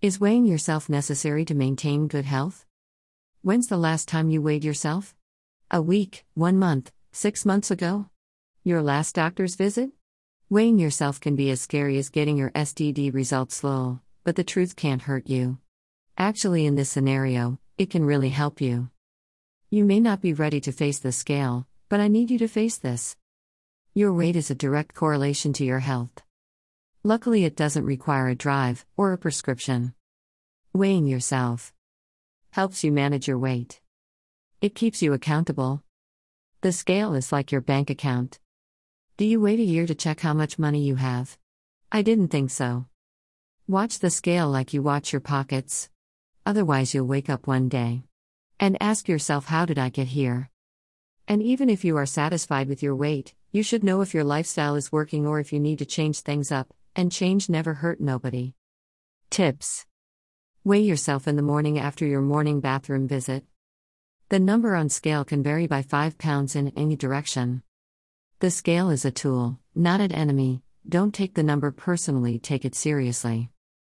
Is weighing yourself necessary to maintain good health? When's the last time you weighed yourself? A week, one month, six months ago? Your last doctor's visit? Weighing yourself can be as scary as getting your STD results slow, but the truth can't hurt you. Actually, in this scenario, it can really help you. You may not be ready to face the scale, but I need you to face this. Your weight is a direct correlation to your health. Luckily, it doesn't require a drive or a prescription. Weighing yourself helps you manage your weight, it keeps you accountable. The scale is like your bank account. Do you wait a year to check how much money you have? I didn't think so. Watch the scale like you watch your pockets. Otherwise, you'll wake up one day and ask yourself, How did I get here? And even if you are satisfied with your weight, you should know if your lifestyle is working or if you need to change things up, and change never hurt nobody. Tips Weigh yourself in the morning after your morning bathroom visit. The number on scale can vary by 5 pounds in any direction. The scale is a tool, not an enemy. Don't take the number personally, take it seriously.